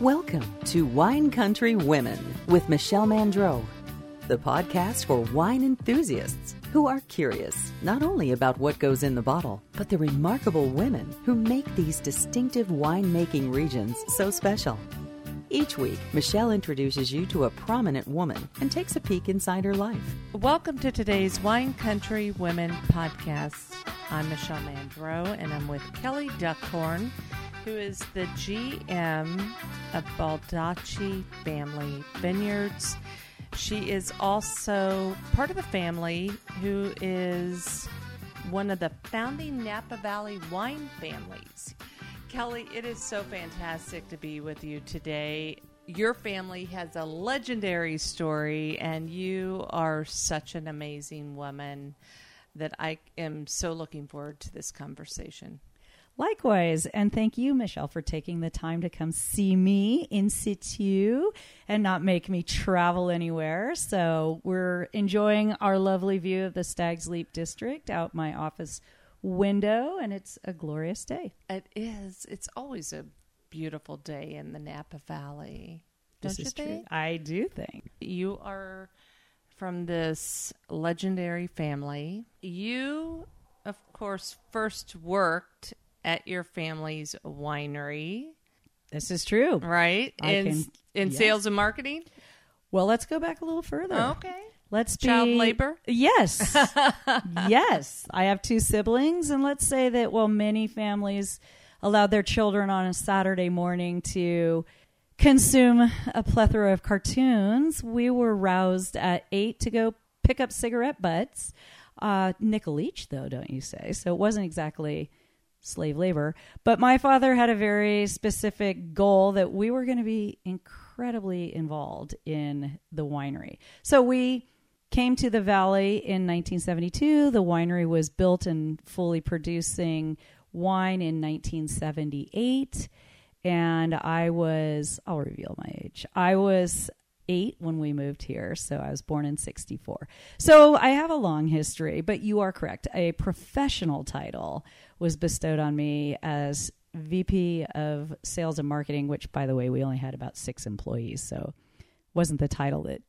Welcome to Wine Country Women with Michelle Mandreau, the podcast for wine enthusiasts who are curious not only about what goes in the bottle, but the remarkable women who make these distinctive winemaking regions so special. Each week, Michelle introduces you to a prominent woman and takes a peek inside her life. Welcome to today's Wine Country Women podcast. I'm Michelle Mandreau, and I'm with Kelly Duckhorn, who is the GM of Baldacci Family Vineyards. She is also part of the family who is one of the founding Napa Valley wine families. Kelly, it is so fantastic to be with you today. Your family has a legendary story, and you are such an amazing woman that I am so looking forward to this conversation. Likewise, and thank you, Michelle, for taking the time to come see me in situ and not make me travel anywhere. So we're enjoying our lovely view of the Stag's Leap District out my office window, and it's a glorious day. It is. It's always a beautiful day in the Napa Valley. Don't This you is true. think? I do think. You are from this legendary family. You, of course, first worked at your family's winery, This is true. right? I in can- in yes. sales and marketing. Well, let's go back a little further. Okay. Let's be Child labor? Yes. yes. I have two siblings, and let's say that while many families allowed their children on a Saturday morning to consume a plethora of cartoons, we were roused at eight to go pick up cigarette butts. Uh, nickel each, though, don't you say? So it wasn't exactly slave labor. But my father had a very specific goal that we were going to be incredibly involved in the winery. So we came to the valley in 1972. The winery was built and fully producing wine in 1978. And I was, I'll reveal my age. I was eight when we moved here. So I was born in 64. So I have a long history, but you are correct. A professional title was bestowed on me as VP of Sales and Marketing, which, by the way, we only had about six employees. So wasn't the title that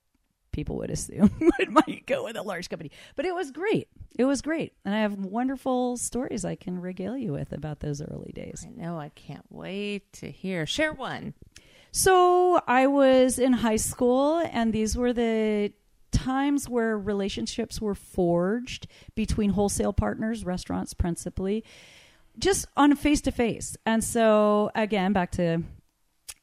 people would assume it might go with a large company. But it was great. It was great. And I have wonderful stories I can regale you with about those early days. I know. I can't wait to hear. Share one. So I was in high school, and these were the times where relationships were forged between wholesale partners, restaurants principally, just on face to face. And so, again, back to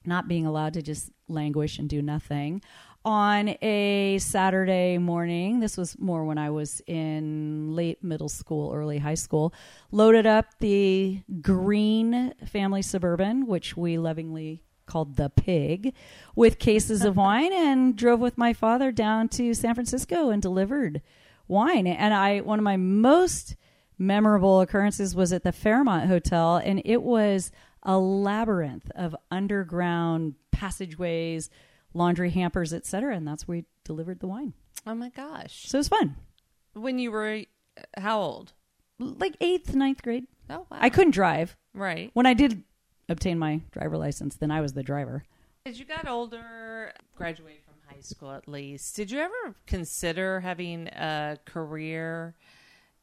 not being allowed to just languish and do nothing. On a Saturday morning, this was more when I was in late middle school, early high school, loaded up the green family suburban, which we lovingly called the pig, with cases of wine and drove with my father down to San Francisco and delivered wine. And I, one of my most memorable occurrences was at the Fairmont Hotel, and it was a labyrinth of underground passageways, laundry hampers, etc. And that's where we delivered the wine. Oh my gosh. So it was fun. When you were uh, how old? Like eighth, ninth grade. Oh wow. I couldn't drive. right. When I did obtain my driver license, then I was the driver. As you got older, graduated from high school at least, did you ever consider having a career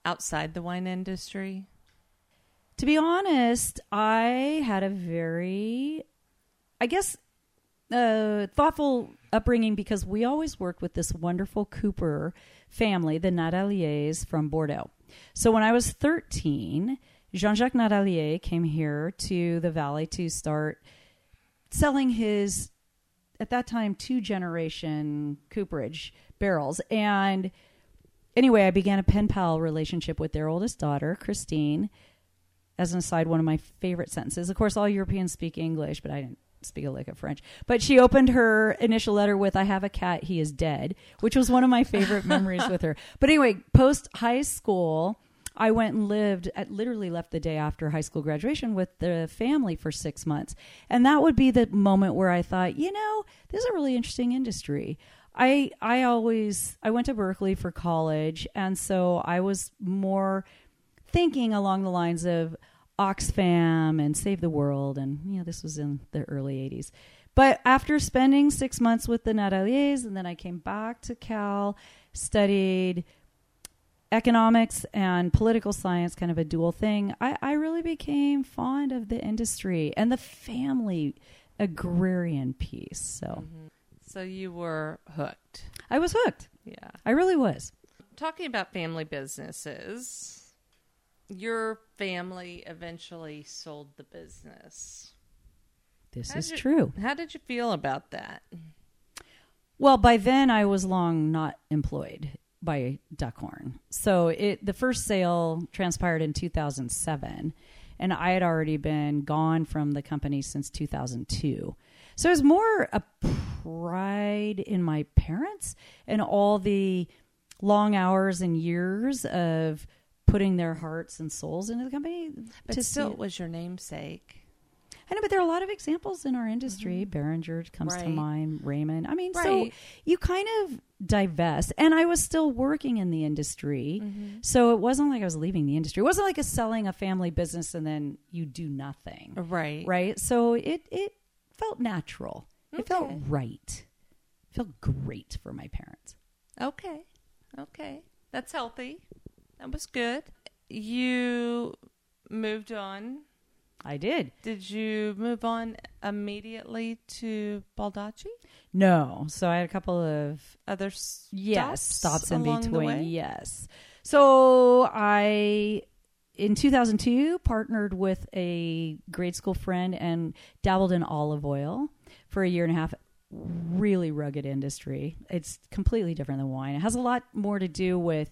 outside the wine industry? To be honest, I had a very, I guess, uh, thoughtful upbringing because we always worked with this wonderful Cooper family, the Nadaliers from Bordeaux. So when I was 13, Jean Jacques Nadalier came here to the valley to start selling his, at that time, two generation cooperage barrels. And anyway, I began a pen pal relationship with their oldest daughter, Christine as an aside, one of my favorite sentences. Of course, all Europeans speak English, but I didn't speak a lick of French. But she opened her initial letter with, I have a cat, he is dead, which was one of my favorite memories with her. But anyway, post high school, I went and lived, I literally left the day after high school graduation with the family for six months. And that would be the moment where I thought, you know, this is a really interesting industry. I I always I went to Berkeley for college and so I was more thinking along the lines of Oxfam and Save the World, and you know this was in the early '80s. But after spending six months with the Nadaliers and then I came back to Cal, studied economics and political science, kind of a dual thing, I, I really became fond of the industry and the family agrarian piece. So Mm-hmm. So you were hooked. I was hooked. Yeah. I really was. Talking about family businesses, your family eventually sold the business. This How is you- true. How did you feel about that? Well, by then I was long not employed by Duckhorn. So it the first sale transpired in 2007 and I had already been gone from the company since 2002. So it was more a pride in my parents and all the long hours and years of putting their hearts and souls into the company. But to still, it. was your namesake. I know, but there are a lot of examples in our industry. Beringer comes to Mm-hmm. Mind, Raymond. I mean, so you kind of divest. And I was still working in the industry. Mm-hmm. So it wasn't like I was leaving the industry. It wasn't like a selling a family business and then you do nothing. Right. Right? So it, it felt natural. It felt right. It felt great for my parents. Okay. Okay. That's healthy. That was good. You moved on. I did. Did you move on immediately to Baldacci? No. So I had a couple of Other stops yes stops in between yes so i in 2002 partnered with a grade school friend and dabbled in olive oil for a year and a half really rugged industry it's completely different than wine it has a lot more to do with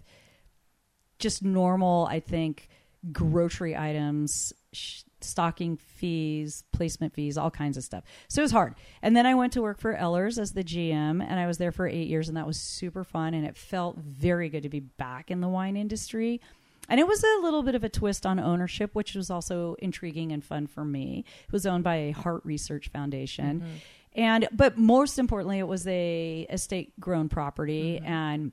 just normal i think grocery items sh- stocking fees placement fees all kinds of stuff. So it was hard. And then i went to work for Ehlers as the gm and i was there for eight years and that was super fun and it felt very good to be back in the wine industry. And it was a little bit of a twist on ownership which was also intriguing and fun for me. It was owned by a heart research foundation. Mm-hmm. And but most importantly it was a estate grown property mm-hmm. and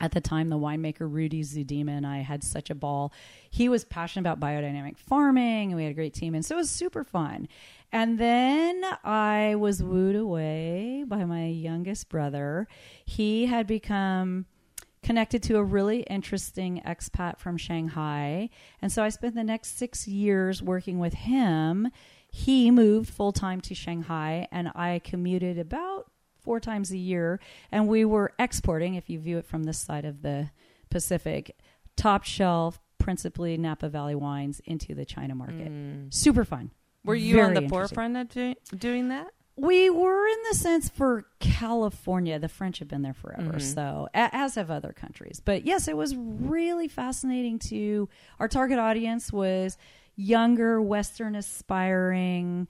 at the time the winemaker Rudy Zuidema and i had such a ball. He was passionate about biodynamic farming and we had a great team and so it was super fun. And then i was wooed away by my youngest brother. He had become connected to a really interesting expat from shanghai and so i spent the next six years working with him. He moved full time to shanghai and i commuted about four times a year, and we were exporting, if you view it from this side of the Pacific, top shelf, principally Napa Valley wines into the China market. Mm. Super fun. Were you on the forefront of do- doing that? We were in the sense for California. The French have been there forever, mm-hmm. so a- as have other countries. But yes, it was really fascinating. To our target audience was younger, Western aspiring,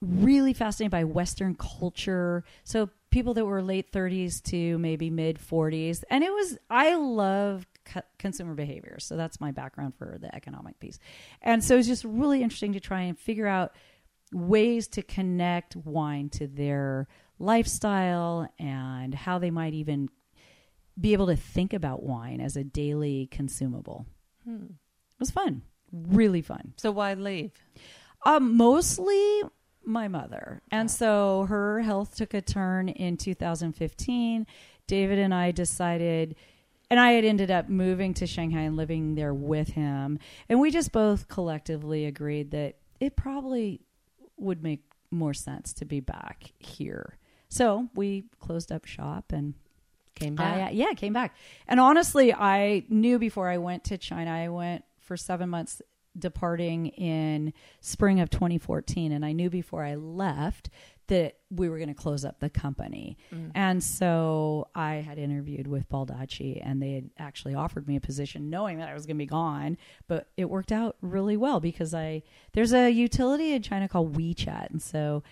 really fascinated by Western culture. So people that were late 30s to maybe mid 40s, and it was I love co- consumer behavior, so that's my background for the economic piece, and so it's just really interesting to try and figure out ways to connect wine to their lifestyle and how they might even be able to think about wine as a daily consumable. It was fun, really fun. So why leave? Um, mostly my mother. And so her health took a turn in 2015. David and I decided, and I had ended up moving to Shanghai and living there with him. And we just both collectively agreed that it probably would make more sense to be back here. So we closed up shop and Came back. uh, yeah, came back. And honestly, I knew before I went to China, I went for seven months departing in spring of 2014. And I knew before I left that we were going to close up the company. Mm. And so I had interviewed with Baldacci and they had actually offered me a position knowing that I was going to be gone. But it worked out really well because I, there's a utility in China called WeChat. And so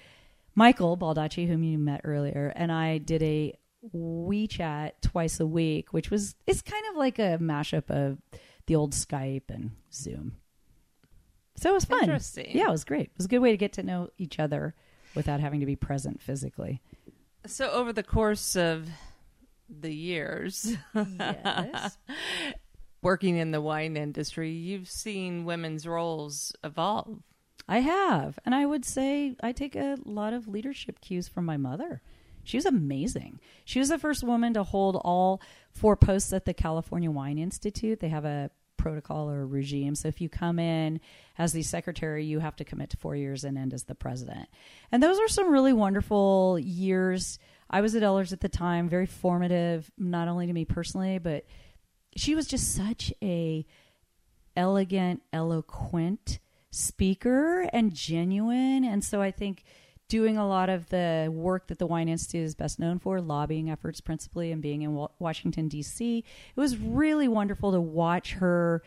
Michael Baldacci, whom you met earlier, and I did a WeChat twice a week, which was it's kind of like a mashup of the old Skype and Zoom. So it was fun. Interesting. Yeah, it was great. It was a good way to get to know each other without having to be present physically. So over the course of the years Yes. working in the wine industry, you've seen women's roles evolve. I have. And I would say I take a lot of leadership cues from my mother. She was amazing. She was the first woman to hold all four posts at the California Wine Institute. They have a protocol or regime. So if you come in as the secretary, you have to commit to four years and end as the president. And those are some really wonderful years. I was at Ehlers at the time, very formative, not only to me personally, but she was just such a elegant, eloquent speaker and genuine. And so I think doing a lot of the work that the Wine Institute is best known for, lobbying efforts principally, and being in Washington, D.C., it was really wonderful to watch her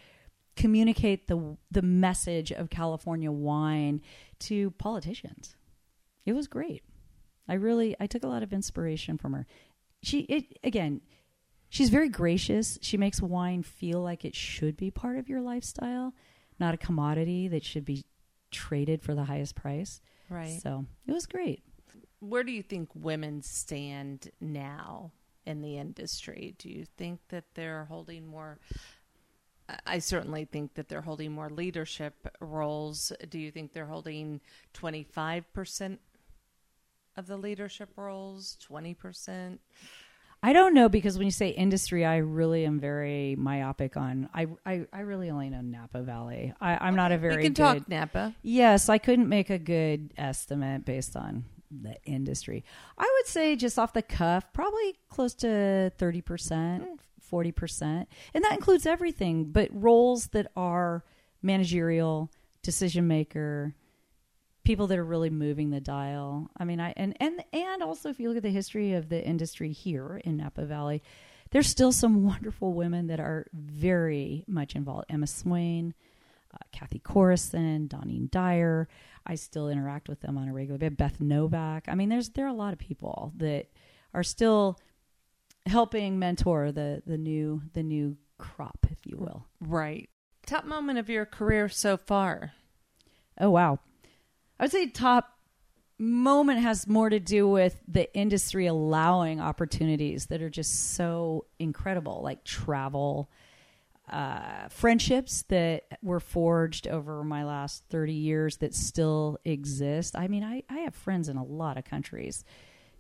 communicate the the message of California wine to politicians. It was great. I really I took a lot of inspiration from her. She it again, she's very gracious. She makes wine feel like it should be part of your lifestyle, not a commodity that should be traded for the highest price. Right. So, it was great. Where do you think women stand now in the industry? Do you think that they're holding more I certainly think that they're holding more leadership roles. Do you think they're holding 25% of the leadership roles, 20%? I don't know because when you say industry, I really am very myopic on. I I, I really only know Napa Valley. I, am not a very. We can good, talk Napa. Yes, I couldn't make a good estimate based on the industry. I would say just off the cuff, probably close to thirty percent, hmm. forty percent, and that includes everything, but roles that are managerial, decision maker, people that are really moving the dial. I mean, I and and and also if you look at the history of the industry here in Napa Valley, there's still some wonderful women that are very much involved. Emma Swain, uh, Cathy Corison, Dawnine Dyer. I still interact with them on a regular basis. Beth Novak. I mean, there's there are a lot of people that are still helping mentor the the new the new crop, if you will. Right. Top moment of your career so far. Oh wow. I would say top moment has more to do with the industry allowing opportunities that are just so incredible, like travel, uh, friendships that were forged over my last 30 years that still exist. I mean, I, I have friends in a lot of countries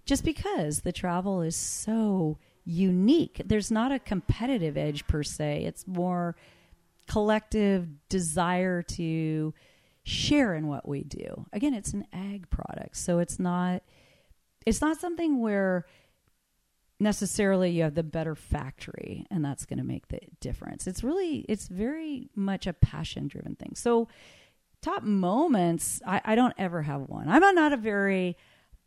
just because the travel is so unique. There's not a competitive edge per se, it's more collective desire to share in what we do. Again, it's an ag product, so it's not it's not something where necessarily you have the better factory and that's going to make the difference. It's really it's very much a passion driven thing. So top moments, I, I don't ever have one. I'm not a very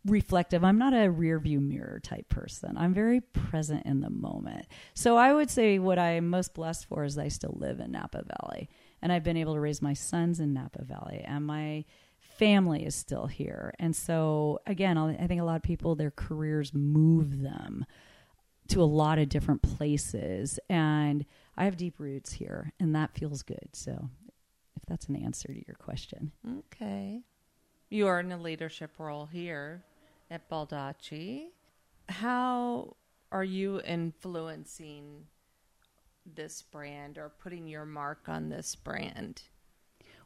reflective. I'm not a rear view mirror type person. I'm very present in the moment. So I would say what I'm most blessed for is I still live in Napa Valley and I've been able to raise my sons in Napa Valley, and my family is still here. And so, again, I think a lot of people, their careers move them to a lot of different places. And I have deep roots here, and that feels good. So, if that's an answer to your question. Okay. You are in a leadership role here at Baldacci. How are you influencing this brand or putting your mark on this brand?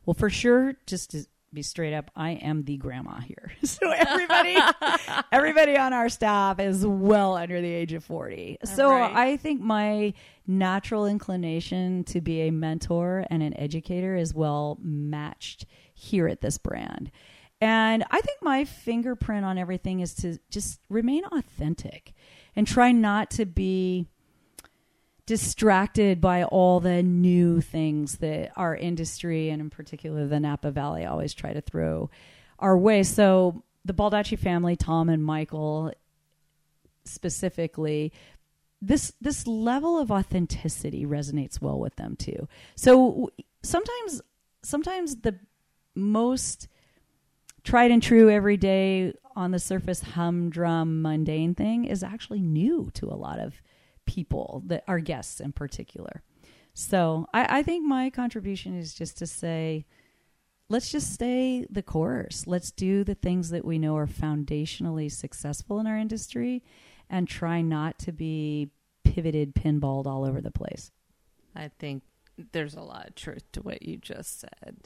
Well, for sure, just to be straight up, I am the grandma here. So everybody everybody on our staff is well under the age of 40. So right. I think my natural inclination to be a mentor and an educator is well matched here at this brand. And I think my fingerprint on everything is to just remain authentic and try not to be distracted by all the new things that our industry and in particular the Napa Valley always try to throw our way. So the Baldacci family, Tom and Michael specifically, this this level of authenticity resonates well with them too. So sometimes sometimes the most tried and true every day on the surface humdrum mundane thing is actually new to a lot of people that our guests in particular. So I, I think my contribution is just to say, let's just stay the course. Let's do the things that we know are foundationally successful in our industry and try not to be pivoted, pinballed all over the place. I think there's a lot of truth to what you just said.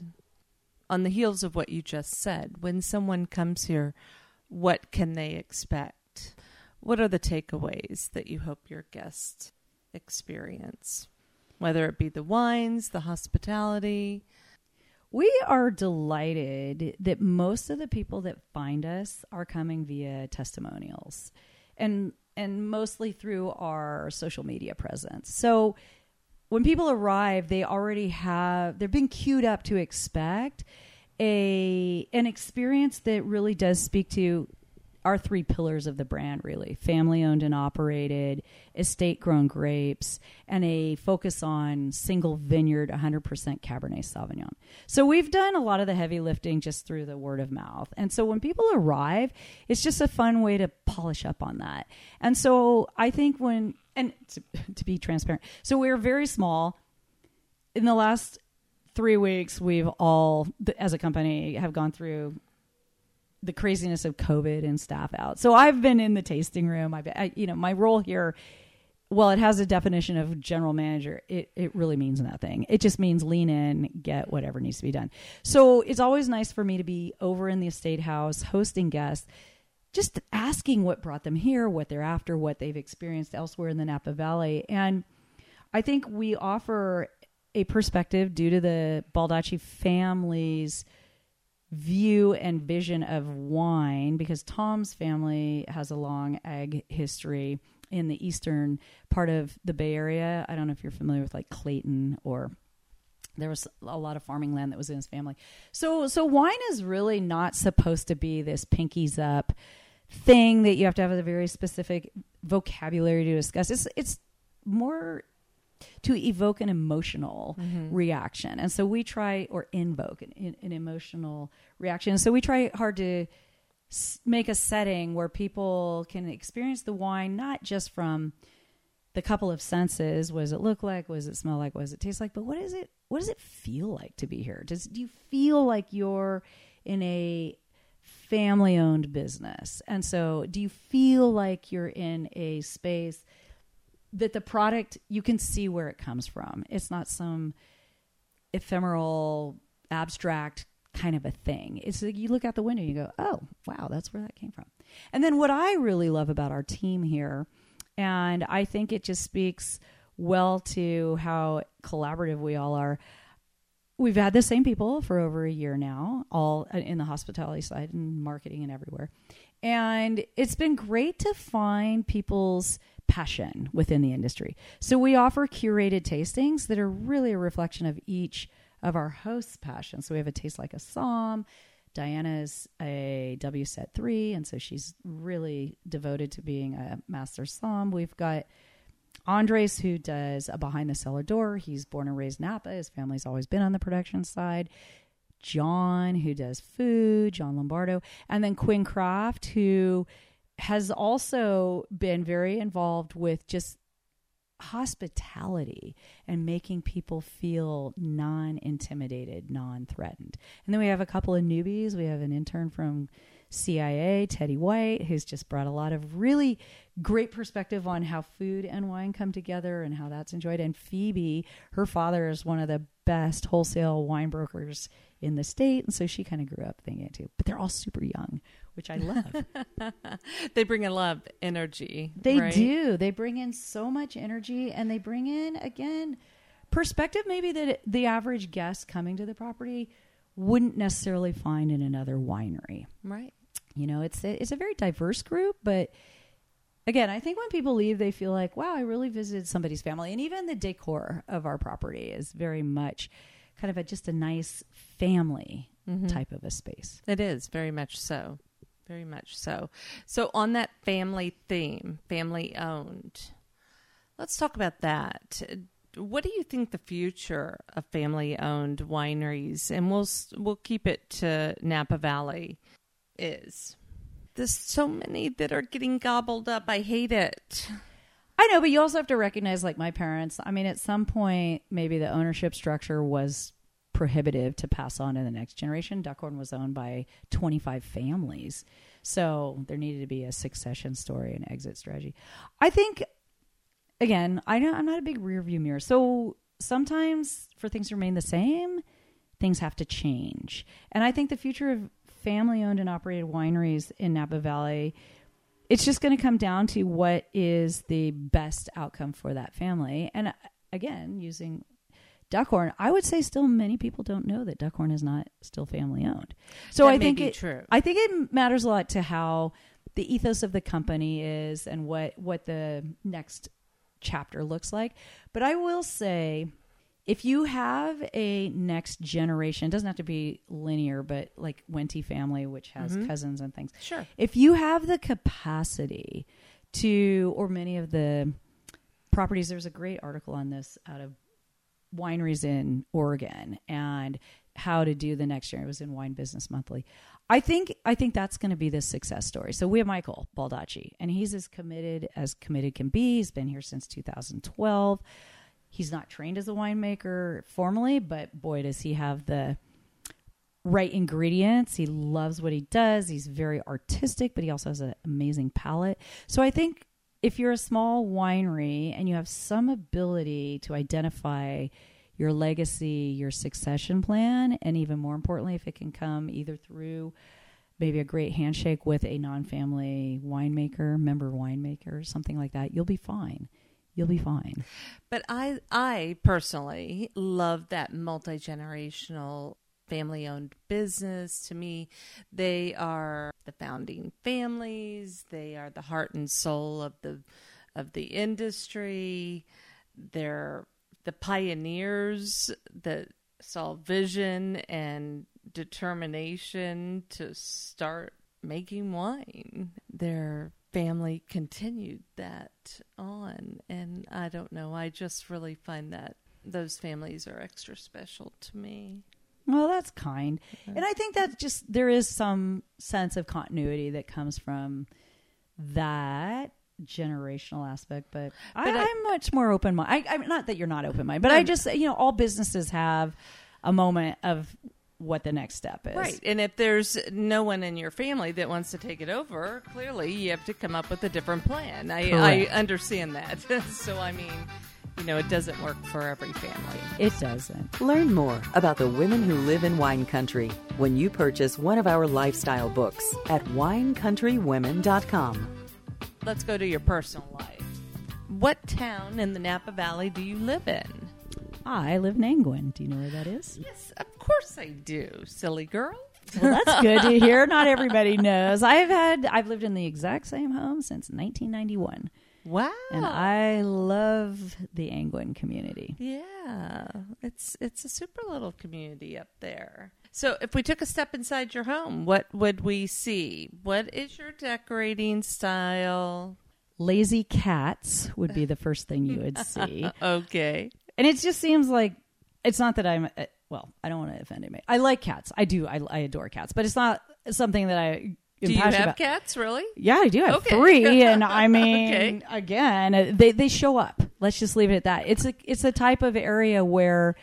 on the heels of what you just said, when someone comes here, what can they expect? What are the takeaways that you hope your guests experience? Whether it be the wines, the hospitality. We are delighted that most of the people that find us are coming via testimonials and and mostly through our social media presence. So when people arrive, they already have they've been queued up to expect a an experience that really does speak to our three pillars of the brand really. Family owned and operated estate grown grapes and a focus on single vineyard 100% cabernet sauvignon. So we've done a lot of the heavy lifting just through the word of mouth. And so when people arrive it's just a fun way to polish up on that. And so i think when and to, to be transparent so we're very small. In the last three weeks we've all as a company have gone through the craziness of COVID and staff out. So I've been in the tasting room. I've, I, you know, my role here, well, it has a definition of general manager. It, it really means nothing. It just means lean in, get whatever needs to be done. So it's always nice for me to be over in the estate house hosting guests, just asking what brought them here, what they're after, what they've experienced elsewhere in the Napa Valley. And I think we offer a perspective due to the Baldacci family's view and vision of wine because Tom's family has a long ag history in the eastern part of the Bay Area. I don't know if you're familiar with like Clayton or there was a lot of farming land that was in his family. So so wine is really not supposed to be this pinkies up thing that you have to have a very specific vocabulary to discuss. It's it's more to evoke an emotional mm-hmm. reaction. And so we try, or invoke an, an emotional reaction. So we try hard to s- make a setting where people can experience the wine not just from the couple of senses. What does it look like? What does it smell like? What does it taste like? But what is it? What does it feel like to be here? Does do you feel like you're in a family owned business? And so, do you feel like you're in a space that the product you can see where it comes from. It's not some ephemeral, abstract kind of a thing. It's like you look out the window and you go, "Oh, wow, that's where that came from." And then what I really love about our team here, and I think it just speaks well to how collaborative we all are. We've had the same people for over a year now, all in the hospitality side and marketing and everywhere. And it's been great to find people's passion within the industry. So we offer curated tastings that are really a reflection of each of our hosts' passions. So we have a taste like a Somm. Diana's a WSET 3, and so she's really devoted to being a master somm. We've got Andres, who does a behind the cellar door. He's born and raised in Napa. His family's always been on the production side. John, who does food, John Lombardo. And then Quinn Craft, who has also been very involved with just hospitality and making people feel non intimidated, non threatened. And then we have a couple of newbies. We have an intern from CIA, Teddy White, who's just brought a lot of really great perspective on how food and wine come together and how that's enjoyed. And Phoebe, her father is one of the best wholesale wine brokers in the state. And so she kind of grew up thinking it too. But they're all super young, which I love. they bring a lot of energy. They right? do. They bring in so much energy and they bring in, again, perspective maybe that the average guest coming to the property wouldn't necessarily find in another winery. Right. You know, it's a, it's a very diverse group, but again, I think when people leave, they feel like, wow, I really visited somebody's family. And even the decor of our property is very much kind of a, just a nice family mm-hmm. type of a space. It is very much so. Very much so. So, on that family theme, family owned, let's talk about that. What do you think the future of family owned wineries, and we'll we'll keep it to Napa Valley, is? There's so many that are getting gobbled up. I hate it. I know, but you also have to recognize, like my parents. I mean, at some point, maybe the ownership structure was prohibitive to pass on to the next generation. Duckhorn was owned by 25 families. So there needed to be a succession story and exit strategy. I think, again, I know I'm not a big rear view mirror. So sometimes for things to remain the same, things have to change. And I think the future of family owned and operated wineries in Napa Valley it's just going to come down to what is the best outcome for that family. And uh, again, using Duckhorn, I would say still many people don't know that Duckhorn is not still family owned. So That I think it, true. I think it matters a lot to how the ethos of the company is and what what the next chapter looks like. But I will say if you have a next generation, it doesn't have to be linear, but like Wente family, which has mm-hmm. cousins and things. Sure. If you have the capacity to, or many of the properties, there's a great article on this out of wineries in Oregon and how to do the next year. It was in Wine Business Monthly. I think I think that's going to be the success story. So we have Michael Baldacci, and he's as committed as committed can be. He's been here since 2012. He's not trained as a winemaker formally, but boy, does he have the right ingredients. He loves what he does. He's very artistic, but he also has an amazing palate. So I think if you're a small winery and you have some ability to identify your legacy, your succession plan, and even more importantly, if it can come either through maybe a great handshake with a non-family winemaker, member winemaker, something like that, you'll be fine. You'll be fine. But I, I personally love that multi generational family owned business. To me, they are the founding families. They are the heart and soul of the of the industry. They're the pioneers that saw vision and determination to start making wine. Their family continued that on and I don't know, I just really find that those families are extra special to me. Well, that's kind. And I think that just there is some sense of continuity that comes from that generational aspect, but, But I- I'm much more open minded. I, I'm not that you're not open minded, but I just, you know, all businesses have a moment of what the next step is. Right. And if there's no one in your family that wants to take it over, clearly you have to come up with a different plan. I, I understand that. so, I mean, you know, it doesn't work for every family. It doesn't. Learn more about the women who live in wine country when you purchase one of our lifestyle books at winecountrywomen.com. Let's go to your personal life. What town in the Napa Valley do you live in? I live in Angwin. Do you know where that is? Yes, of course I do, silly girl. Well, that's good to hear. Not everybody knows. I've had I've lived in the exact same home since 1991, Wow. and I love the Angwin community. Yeah, it's it's a super little community up there. So, if we took a step inside your home, what would we see? What is your decorating style? Lazy cats would be the first thing you would see, Okay. And it just seems like it's not that I'm. uh, Well, I don't want to offend anybody. I like cats. I do. I, I adore cats, but it's not something that I. Do you have about. cats, really? Yeah, I do have Okay. three, and I mean, Okay. again, they they show up. Let's just leave it at that. It's a it's a type of area where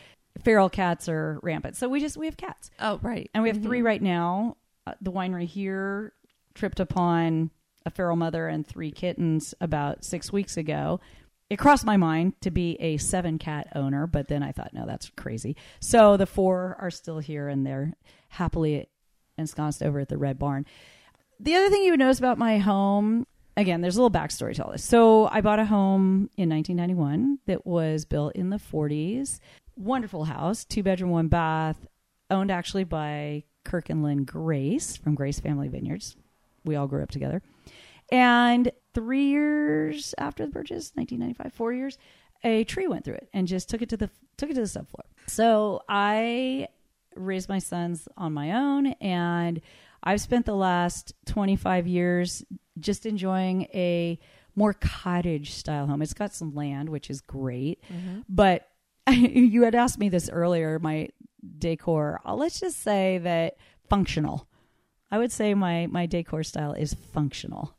feral cats are rampant. So we just we have cats, Oh, right. and we have three right now. Uh, the winery here tripped upon a feral mother and three kittens about six weeks ago. It crossed my mind to be a seven cat owner, but then I thought, no, that's crazy. So the four are still here and they're happily ensconced over at the Red Barn. The other thing you would notice about my home, again, there's a little backstory to all this. So I bought a home in 1991 that was built in the 40s. Wonderful house, two bedroom, one bath, owned actually by Kirk and Lynn Grace from Grace Family Vineyards. We all grew up together. And three years after the purchase, 1995, four years, a tree went through it and just took it to the took it to the subfloor. So I raised my sons on my own, and I've spent the last 25 years just enjoying a more cottage style home. It's got some land, which is great, but you had asked me this earlier. My decor, uh, let's just say that functional. I would say my my decor style is functional,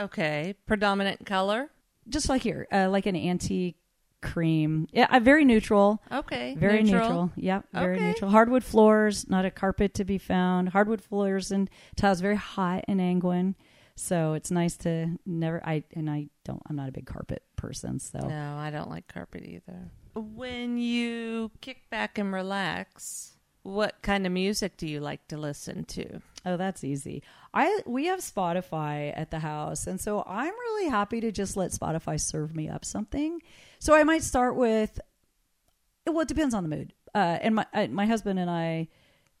Okay. Predominant color? just like here, uh, like an antique cream. Yeah, uh, very neutral. Okay. Very neutral. Yep, very Okay. neutral. Hardwood floors, not a carpet to be found. Hardwood floors and tiles, very hot in Angwin. So it's nice to never. I and I don't. I'm not a big carpet person. So No, I don't like carpet either. When you kick back and relax, what kind of music do you like to listen to? Oh, that's easy. I we have Spotify at the house, and so I'm really happy to just let Spotify serve me up something. So I might start with. Well, it depends on the mood. Uh, and my uh, my husband and I,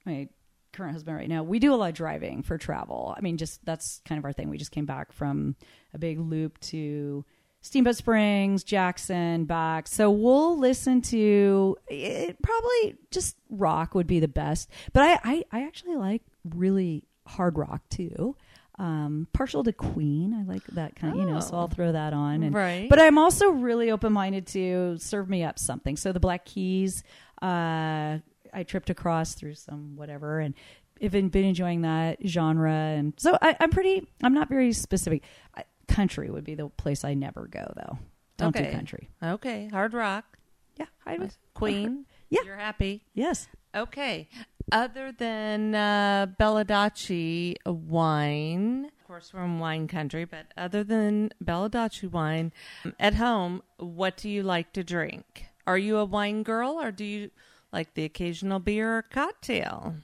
my current husband right now, we do a lot of driving for travel. I mean, just that's kind of our thing. We just came back from a big loop to Steamboat Springs, Jackson, back. So we'll listen to it, probably just rock would be the best. But I, I, I actually like really hard rock too. Um, partial to Queen. I like that kind of, you know, so I'll throw that on. And, Right. But I'm also really open minded to serve me up something. So the Black Keys, uh, I tripped across through some whatever and have been, been enjoying that genre. And so I, I'm pretty, I'm not very specific. I, country would be the place I never go though. Don't Okay. do country. Okay, hard rock, Yeah. I would. Queen. Yeah. you're happy. Yes. Okay. Other than uh, wine, of course, we're in wine country, but other than Baldacci wine, at home, what do you like to drink? Are you a wine girl or do you like the occasional beer or cocktail?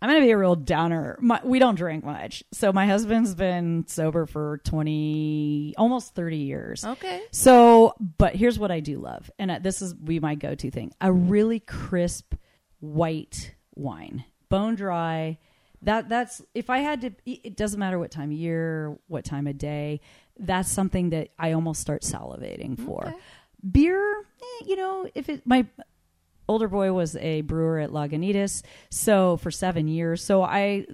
I'm going to be a real downer. My, we don't drink much. So my husband's been sober for 20, almost 30 years. Okay. So, but here's what I do love. And uh, this is be my go-to thing. A really crisp white wine. Bone dry. That that's if I had to it doesn't matter what time of year, what time of day. That's something that I almost start salivating for. Beer, eh, you know, if it my older boy was a brewer at Lagunitas, so for seven years. So I,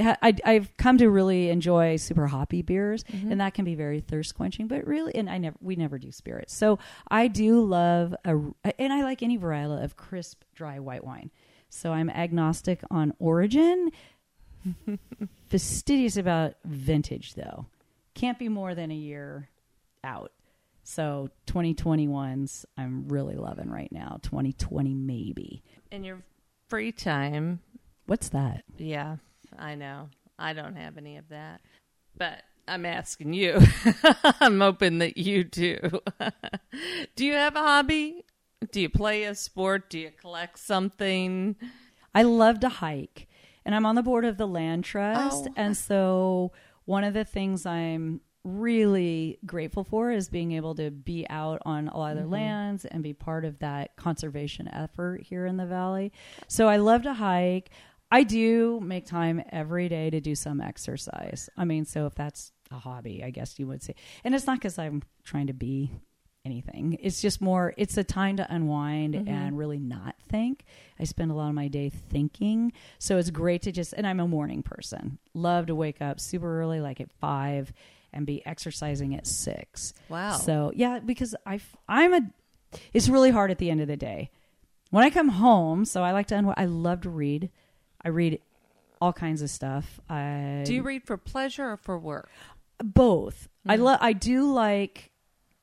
I I've come to really enjoy super hoppy beers, mm-hmm. and that can be very thirst quenching. But really, and I never we never do spirits, so I do love a and I like any variety of crisp dry white wine. So I'm agnostic on origin. Fastidious about vintage though. Can't be more than a year out. So 2021's I'm really loving right now. 2020 maybe. In your free time, What's that? yeah, I know. I don't have any of that. But I'm asking you. I'm hoping that you do. do you have a hobby? Do you play a sport? Do you collect something? I love to hike, and I'm on the board of the Land oh. Trust, Oh. and so one of the things I'm really grateful for is being able to be out on a lot of their mm-hmm. lands and be part of that conservation effort here in the valley. So I love to hike. I do make time every day to do some exercise. I mean, so if that's a hobby, I guess you would say. And it's not because I'm trying to be anything. It's just more, it's a time to unwind mm-hmm. and really not think. I spend a lot of my day thinking. So it's great to just, and I'm a morning person. Love to wake up super early, like at five, and be exercising at six. Wow. So yeah, because I, I'm a, it's really hard at the end of the day. When I come home, so I like to unwind. I love to read. I read all kinds of stuff. I Do you read for pleasure or for work? both. I mm. love. I do like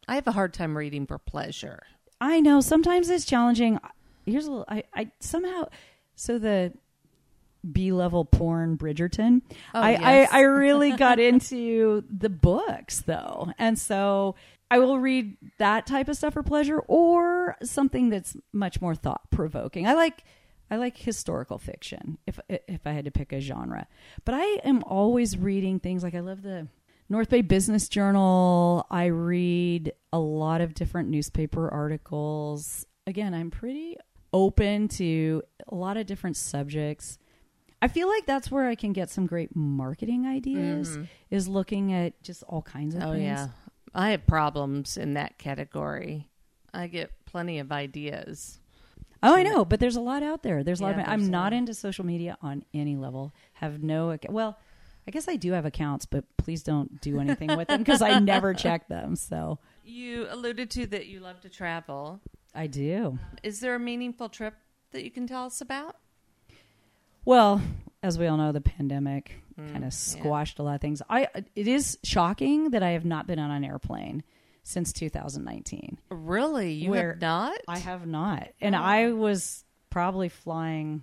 I have a hard time reading for pleasure. I know sometimes it's challenging. Here's a little. I, I somehow so the B level porn Bridgerton. Oh, I, yes. I I really got into the books though, and so I will read that type of stuff for pleasure or something that's much more thought provoking. I like. I like historical fiction if if I had to pick a genre. But I am always reading things like I love the North Bay Business Journal. I read a lot of different newspaper articles. Again, I'm pretty open to a lot of different subjects. I feel like that's where I can get some great marketing ideas mm-hmm. is looking at just all kinds of Oh things. yeah. I have problems in that category. I get plenty of ideas. Oh, I know, but there's a lot out there. There's a lot. Of, I'm not into social media on any level. Have no. Well, I guess I do have accounts, but please don't do anything with them because I never check them. So You alluded to that you love to travel. I do. Is there a meaningful trip that you can tell us about? Well, as we all know, the pandemic Mm, kind of squashed a lot of things. I. It is shocking that I have not been on an airplane since 2019. Really? You have not? I have not, and Oh. I was probably flying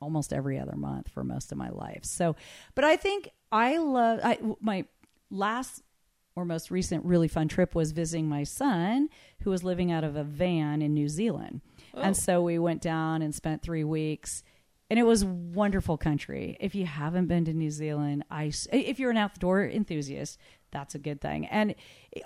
almost every other month for most of my life. So, but I think I love I my last or most recent really fun trip was visiting my son who was living out of a van in New Zealand. Oh. And so we went down and spent 3 weeks and it was wonderful country. If you haven't been to New Zealand, I if you're an outdoor enthusiast, that's a good thing. And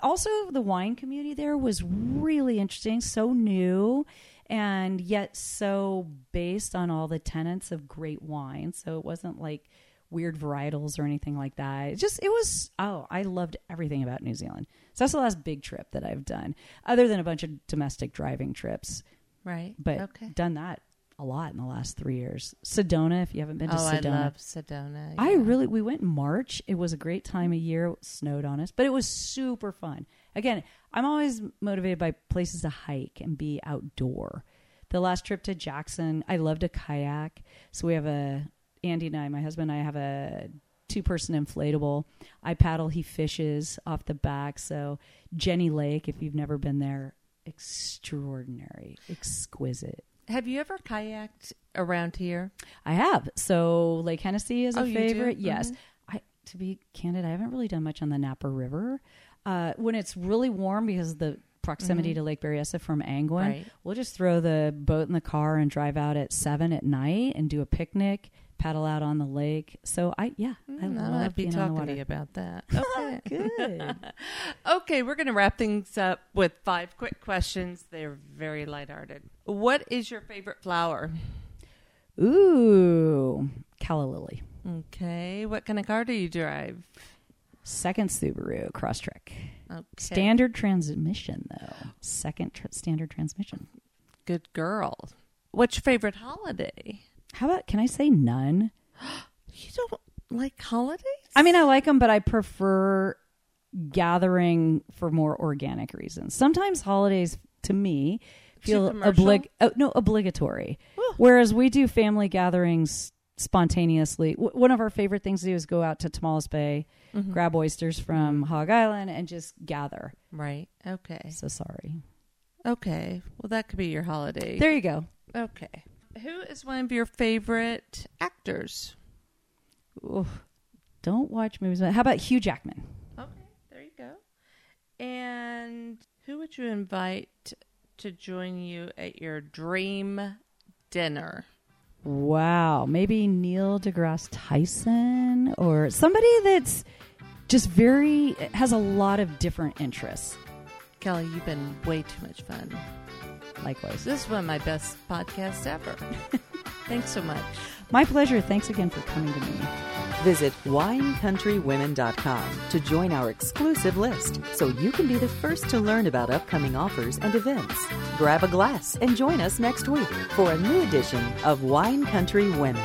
also the wine community there was really interesting, so new and yet so based on all the tenets of great wine. So it wasn't like weird varietals or anything like that. It just it was oh, I loved everything about New Zealand. So that's the last big trip that I've done, other than a bunch of domestic driving trips. Right. But okay. done that a lot in the last three years. Sedona, if you haven't been to oh, Sedona. I love Sedona. I really we went in March. It was a great time of year. It snowed on us, but it was super fun. Again, I'm always motivated by places to hike and be outdoor. The last trip to Jackson, I love to kayak. So we have a Andy and I, my husband and I have a two person inflatable. I paddle, he fishes off the back. So Jenny Lake, if you've never been there, extraordinary, exquisite. Have you ever kayaked around here? I have. So Lake Hennessy is Oh, a favorite. Yes. Mhm. I to be candid, I haven't really done much on the Napa River. Uh, when it's really warm because of the proximity to Lake Berryessa from Angwin, Mm-hmm. Right. we'll just throw the boat in the car and drive out at seven at night and do a picnic, paddle out on the lake. So I yeah, I Mm, love I'll be being on the talking to water. you about that. Okay. Good. okay, we're going to wrap things up with five quick questions. They're very lighthearted. What is your favorite flower? Ooh, calla lily. Okay. What kind of car do you drive? Second Subaru Crosstrek. Okay. Standard transmission though. Second tr- standard transmission. Good girl. What's your favorite holiday? How about can I say none? You don't like holidays? I mean, I like them, but I prefer gathering for more organic reasons. Sometimes holidays, to me, feel oblig- oh, no obligatory. Whereas we do family gatherings spontaneously. W- one of our favorite things to do is go out to Tomales Bay, Mhm. grab oysters from Hog Island, and just gather. Right. Okay. So sorry. Okay. Well, that could be your holiday. There you go. Okay. Who is one of your favorite actors? Oof. Don't watch movies. How about Hugh Jackman? Okay, there you go. And who would you invite to join you at your dream dinner? Wow, maybe Neil deGrasse Tyson or somebody that's just very has a lot of different interests. Kelly, you've been way too much fun. Likewise, This is one of my best podcasts ever. Thanks so much. my pleasure. Thanks again for coming to me. Visit winecountrywomen.com to join our exclusive list so you can be the first to learn about upcoming offers and events. Grab a glass and join us next week for a new edition of Wine Country Women.